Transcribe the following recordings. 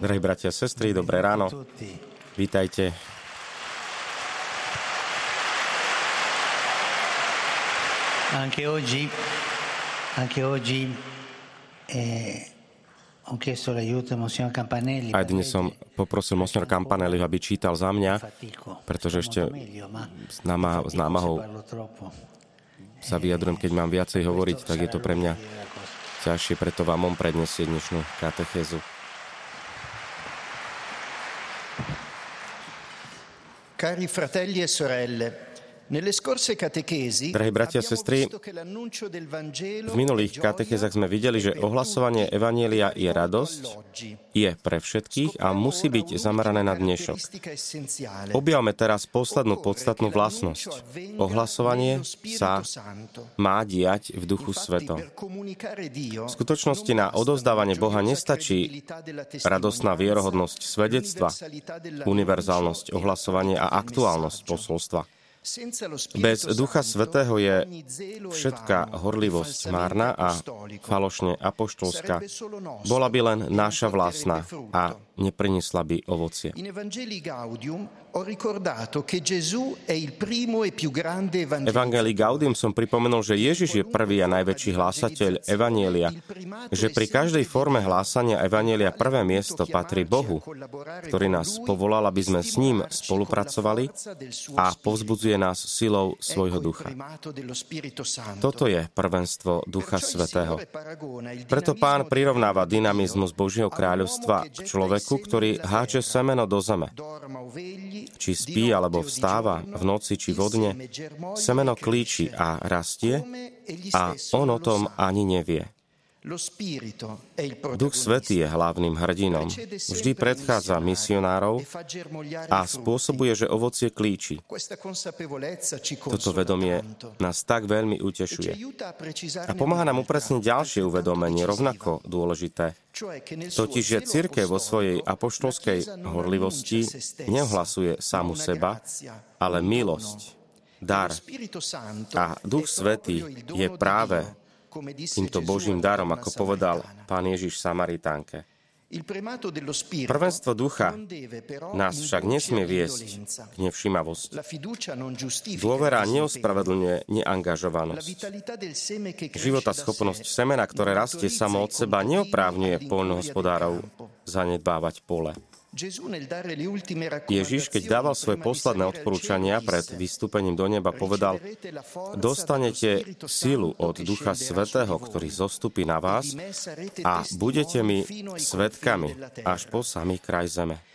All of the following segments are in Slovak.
Drahí bratia a sestry, dobré ráno. Vítajte. Anche oggi, anche oggi eh, ho chiesto l'aiuto a Monsignor Campanelli. Aj dnes som poprosil Monsignor Campanelli, aby čítal za mňa, pretože ešte s, námahou sa vyjadrujem, keď mám viacej hovoriť, tak je to pre mňa. Ťažšie, preto vám on predniesie dnešnú katechézu. Cari fratelli e sorelle, Drahí bratia a sestry, V minulých katechézach sme videli, že ohlasovanie Evanielia je radosť, je pre všetkých a musí byť zamerané na dnešok. Objavme teraz poslednú podstatnú vlastnosť. Ohlasovanie sa má diať v Duchu Svetom. V skutočnosti na odozdávanie Boha nestačí radosná vierohodnosť svedectva, univerzálnosť ohlasovania a aktuálnosť posolstva. Bez Ducha Svetého je všetká horlivosť márna a falošne apoštolská. Bola by len naša vlastná a nepriniesla by ovocie. E. Evangelii Gaudium som pripomenul, že Ježiš je prvý a najväčší hlásateľ Evanielia, že pri každej forme hlásania Evanielia prvé miesto patrí Bohu, ktorý nás povolal, aby sme s ním spolupracovali a povzbudzuje nás silou svojho ducha. Toto je prvenstvo Ducha Svetého. Preto pán prirovnáva dynamizmus Božieho kráľovstva k človeku, ktorý háče semeno do zeme. Či spí alebo vstáva, v noci či vodne, semeno klíči a rastie a on o tom ani nevie. Duch Svetý je hlavným hrdinom. Vždy predchádza misionárov a spôsobuje, že ovocie klíči. Toto vedomie nás tak veľmi utešuje. A pomáha nám upresniť ďalšie uvedomenie, rovnako dôležité. Totiž, že církev vo svojej apoštolskej horlivosti neohlasuje samu seba, ale milosť, dar. A Duch Svetý je práve týmto Božím darom, ako povedal pán Ježiš Samaritánke. Prvenstvo ducha nás však nesmie viesť k nevšimavosti. Dôvera neospravedlňuje neangažovanosť. Života schopnosť semena, ktoré rastie samo od seba, neoprávňuje poľnohospodárov zanedbávať pole. Ježiš, keď dával svoje posledné odporúčania pred vystúpením do neba, povedal, dostanete silu od Ducha Svetého, ktorý zostupí na vás a budete mi svetkami až po samý kraj zeme.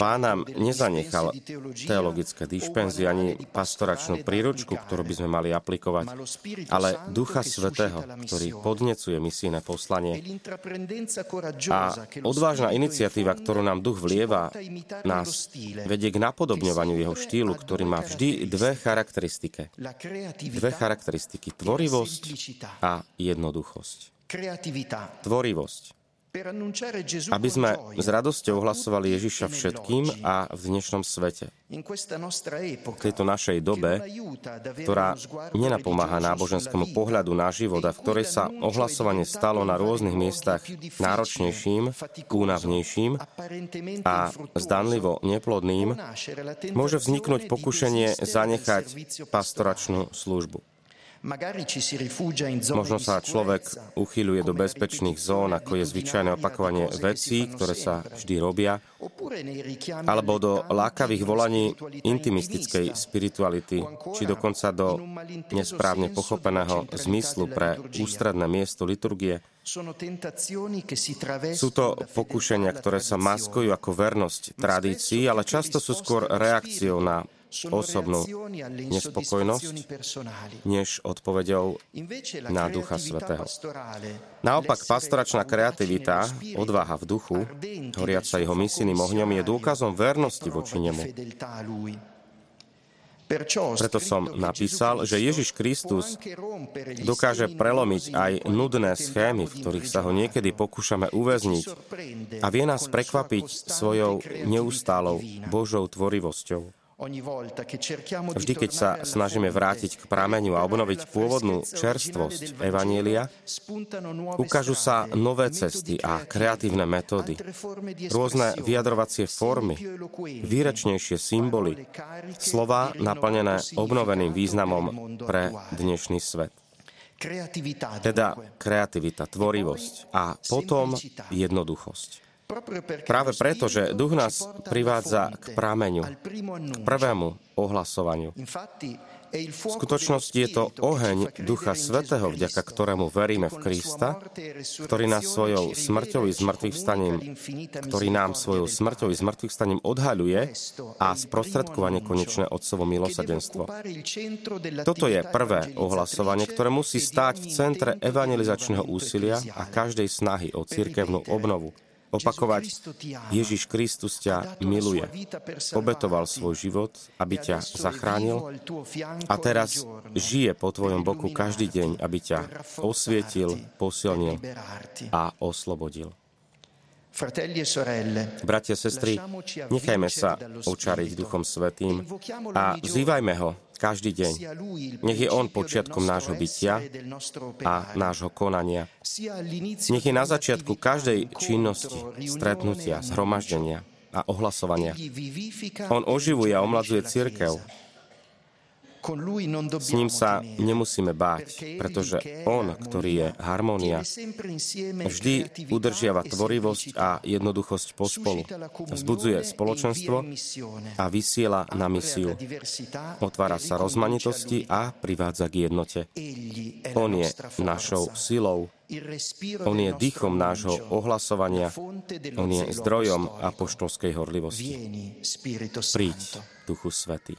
Pán nám nezanechal teologické dispenzie ani pastoračnú príručku, ktorú by sme mali aplikovať, ale Ducha Svetého, ktorý podnecuje misijné poslanie. A odvážna iniciatíva, ktorú nám Duch vlieva, nás vedie k napodobňovaniu jeho štýlu, ktorý má vždy dve charakteristike. Dve charakteristiky. Tvorivosť a jednoduchosť. Tvorivosť aby sme s radosťou ohlasovali Ježiša všetkým a v dnešnom svete. V tejto našej dobe, ktorá nenapomáha náboženskému pohľadu na život a v ktorej sa ohlasovanie stalo na rôznych miestach náročnejším, únavnejším a zdanlivo neplodným, môže vzniknúť pokušenie zanechať pastoračnú službu. Možno sa človek uchyľuje do bezpečných zón, ako je zvyčajné opakovanie vecí, ktoré sa vždy robia, alebo do lákavých volaní intimistickej spirituality, či dokonca do nesprávne pochopeného zmyslu pre ústredné miesto liturgie. Sú to pokušenia, ktoré sa maskujú ako vernosť tradícií, ale často sú skôr reakciou na osobnú nespokojnosť, než odpovedou na Ducha Svetého. Naopak, pastoračná kreativita, odvaha v duchu, horiaca jeho misijným ohňom, je dôkazom vernosti voči nemu. Preto som napísal, že Ježiš Kristus dokáže prelomiť aj nudné schémy, v ktorých sa ho niekedy pokúšame uväzniť a vie nás prekvapiť svojou neustálou Božou tvorivosťou. Vždy, keď sa snažíme vrátiť k prameňu a obnoviť pôvodnú čerstvosť Evanielia, ukážu sa nové cesty a kreatívne metódy, rôzne vyjadrovacie formy, výrečnejšie symboly, slova naplnené obnoveným významom pre dnešný svet. Teda kreativita, tvorivosť a potom jednoduchosť. Práve preto, že duch nás privádza k prámeniu, k prvému ohlasovaniu. V skutočnosti je to oheň Ducha Svetého, vďaka ktorému veríme v Krista, ktorý nás svojou smrťou i zmrtvých vstaním, ktorý nám svojou smrťou i zmrtvých vstaním odhaľuje a sprostredkovanie konečné Otcovo milosadenstvo. Toto je prvé ohlasovanie, ktoré musí stáť v centre evangelizačného úsilia a každej snahy o cirkevnú obnovu opakovať, Ježiš Kristus ťa miluje, obetoval svoj život, aby ťa zachránil. a teraz žije po tvojom boku každý deň, aby ťa osvietil, posilnil a oslobodil. E Bratia, sestry, nechajme sa očariť Duchom Svetým a vzývajme ho každý deň. Nech je On počiatkom nášho bytia a nášho konania. Nech je na začiatku každej činnosti, stretnutia, zhromaždenia a ohlasovania. On oživuje a omladzuje církev, s ním sa nemusíme báť, pretože On, ktorý je harmónia, vždy udržiava tvorivosť a jednoduchosť pospolu. Vzbudzuje spoločenstvo a vysiela na misiu. Otvára sa rozmanitosti a privádza k jednote. On je našou silou, on je dýchom nášho ohlasovania. On je zdrojom apoštolskej horlivosti. Príď, Duchu Svetý.